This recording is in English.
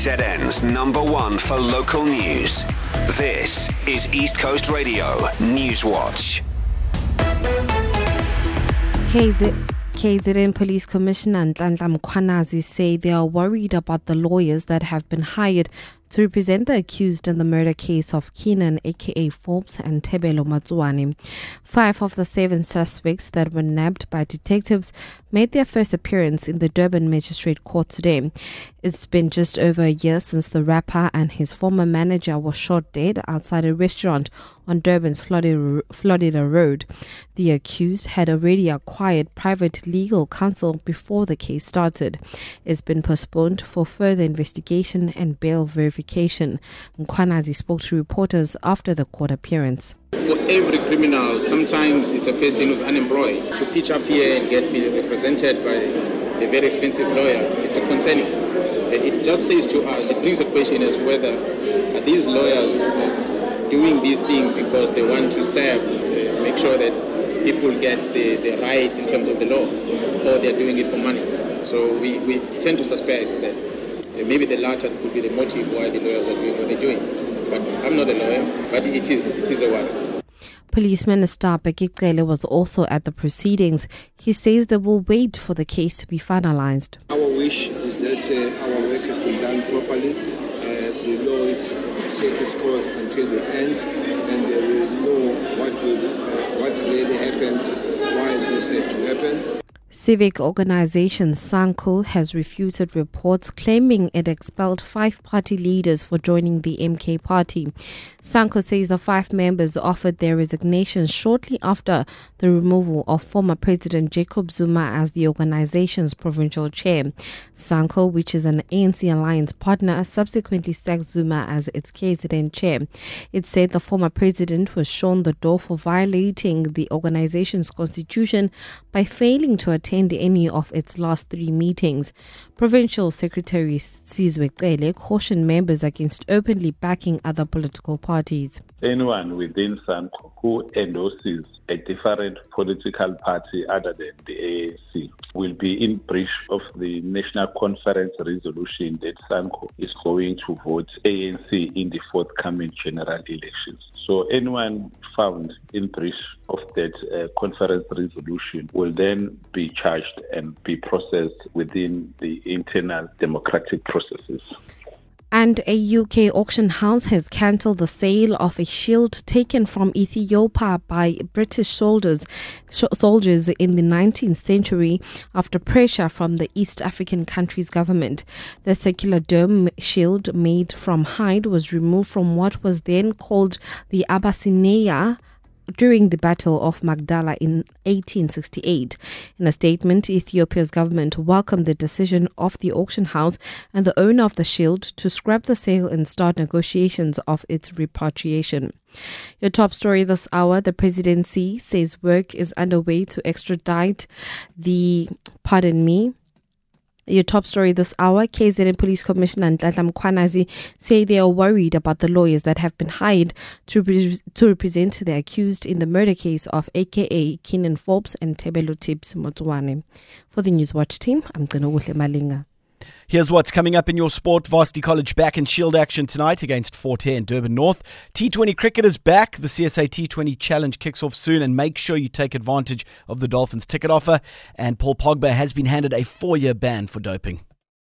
KZN's number one for local news. This is East Coast Radio News Watch. KZ, KZN Police Commissioner Nhlanhla Mkhwanazi say they are worried about the lawyers that have been hired to represent the accused in the murder case of Kiernan, aka Forbes, and Tebello Motsoane. Five of the seven suspects that were nabbed by detectives made their first appearance in the Durban Magistrate Court today. It's been just over a year since the rapper and his former manager were shot dead outside a restaurant on Durban's Florida Road. The accused had already acquired private legal counsel before the case started. It's been postponed for further investigation and bail verification Mkhwanazi spoke to reporters after the court appearance. For every criminal, sometimes it's a person who's unemployed. To pitch up here and get represented by a very expensive lawyer, it's a concerning. It just says to us, it brings a question as whether these lawyers doing these things because they want to serve, uh, make sure that people get the, the rights in terms of the law, or they're doing it for money. So we, we tend to suspect that maybe the latter could be the motive why the lawyers are doing what they're doing. But I'm not a lawyer, but it is it is a worry. Police Minister Bheki was also at the proceedings. He says they will wait for the case to be finalized. Our wish is that uh, our work has been done properly. Uh, the law is take its course until the end, and they will know what will, uh, what really happened, why this had to happen. Civic organization SANCO has refuted reports claiming it expelled five party leaders for joining the MK party. SANCO says the five members offered their resignations shortly after the removal of former President Jacob Zuma as the organization's provincial chair. SANCO, which is an ANC alliance partner, subsequently sacked Zuma as its KZN chair. It said the former president was shown the door for violating the organization's constitution by failing to attend attend any of its last three meetings. Provincial Secretary Sizwe cautioned members against openly backing other political parties. Anyone within SANCO who endorses a different political party other than the ANC will be in breach of the National Conference resolution that SANCO is going to vote ANC in the forthcoming general elections. So anyone found in breach of that uh, conference resolution will then be charged and be processed within the internal democratic processes. And a UK auction house has cancelled the sale of a shield taken from Ethiopia by British soldiers, soldiers in the 19th century after pressure from the East African country's government. The circular dome shield made from hide was removed from what was then called the Abyssinia during the Battle of Magdala in 1868. In a statement, Ethiopia's government welcomed the decision of the auction house and the owner of the shield to scrap the sale and start negotiations of its repatriation. Your top story this hour the presidency says work is underway to extradite the, pardon me, your top story this hour KZN Police Commissioner Nhlanhla Mkhwanazi say they are worried about the lawyers that have been hired to, to represent the accused in the murder case of AKA Kiernan Forbes and Tebello Tibz Motsoane. For the Newswatch team, I'm Ganoguhle Malinga. Here's what's coming up in your sport. Varsity College back in shield action tonight against Fort Hare and Durban North. T20 cricket is back. The CSA T20 Challenge kicks off soon, and make sure you take advantage of the Dolphins ticket offer. And Paul Pogba has been handed a four year ban for doping.